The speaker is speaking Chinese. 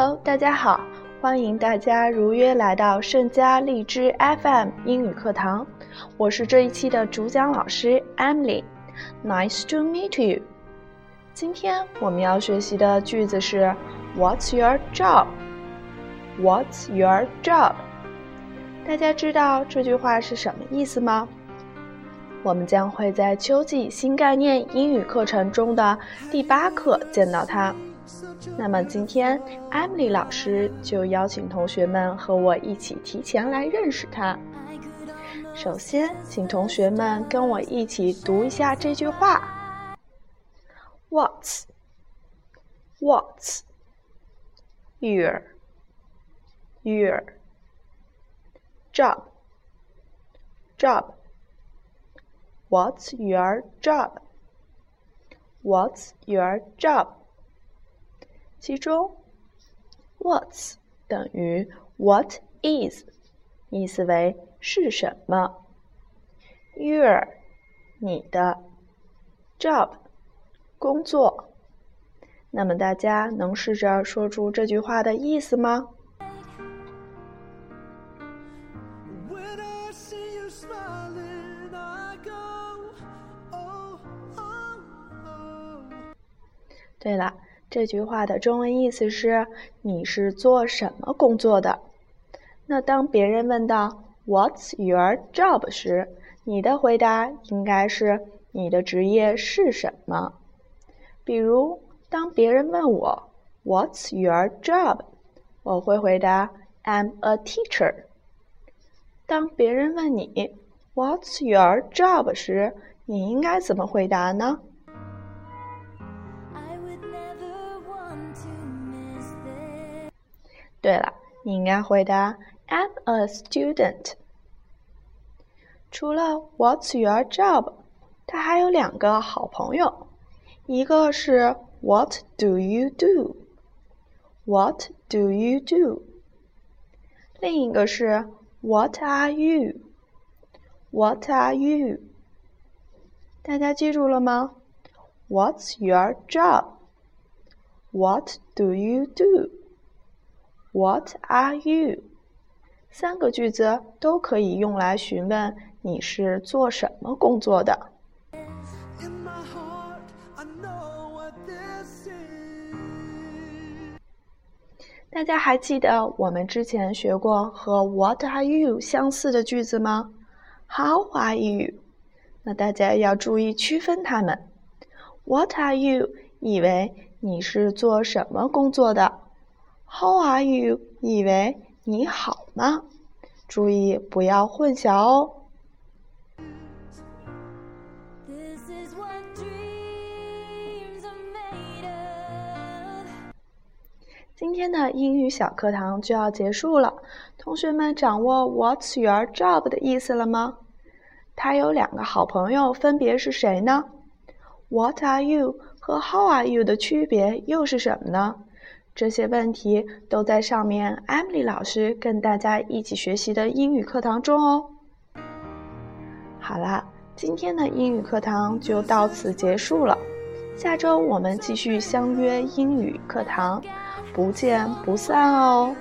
Hello，大家好，欢迎大家如约来到盛佳荔枝 FM 英语课堂，我是这一期的主讲老师 Emily，Nice to meet you。今天我们要学习的句子是 What's your job？What's your job？大家知道这句话是什么意思吗？我们将会在秋季新概念英语课程中的第八课见到它。那么今天，Emily 老师就邀请同学们和我一起提前来认识它。首先，请同学们跟我一起读一下这句话：What's What's your your job job What's your job? What's your job? 其中，What's 等于 What is，意思为是什么。Your 你的 job 工作。那么大家能试着说出这句话的意思吗？对了，这句话的中文意思是“你是做什么工作的？”那当别人问到 “What's your job” 时，你的回答应该是“你的职业是什么？”比如，当别人问我 “What's your job”，我会回答 “I'm a teacher”。当别人问你 “What's your job” 时，你应该怎么回答呢？对了，你应该回答 "I'm a student"。除了 "What's your job"，他还有两个好朋友，一个是 "What do you do"，What do you do？另一个是 "What are you"，What are you？大家记住了吗？What's your job？What do you do？do？What are you？三个句子都可以用来询问你是做什么工作的。大家还记得我们之前学过和 What are you 相似的句子吗？How are you？那大家要注意区分它们。What are you？以为你是做什么工作的？How are you？以为你好吗？注意不要混淆哦。今天的英语小课堂就要结束了，同学们掌握 "What's your job" 的意思了吗？他有两个好朋友，分别是谁呢？What are you 和 How are you 的区别又是什么呢？这些问题都在上面，Emily 老师跟大家一起学习的英语课堂中哦。好啦，今天的英语课堂就到此结束了，下周我们继续相约英语课堂，不见不散哦。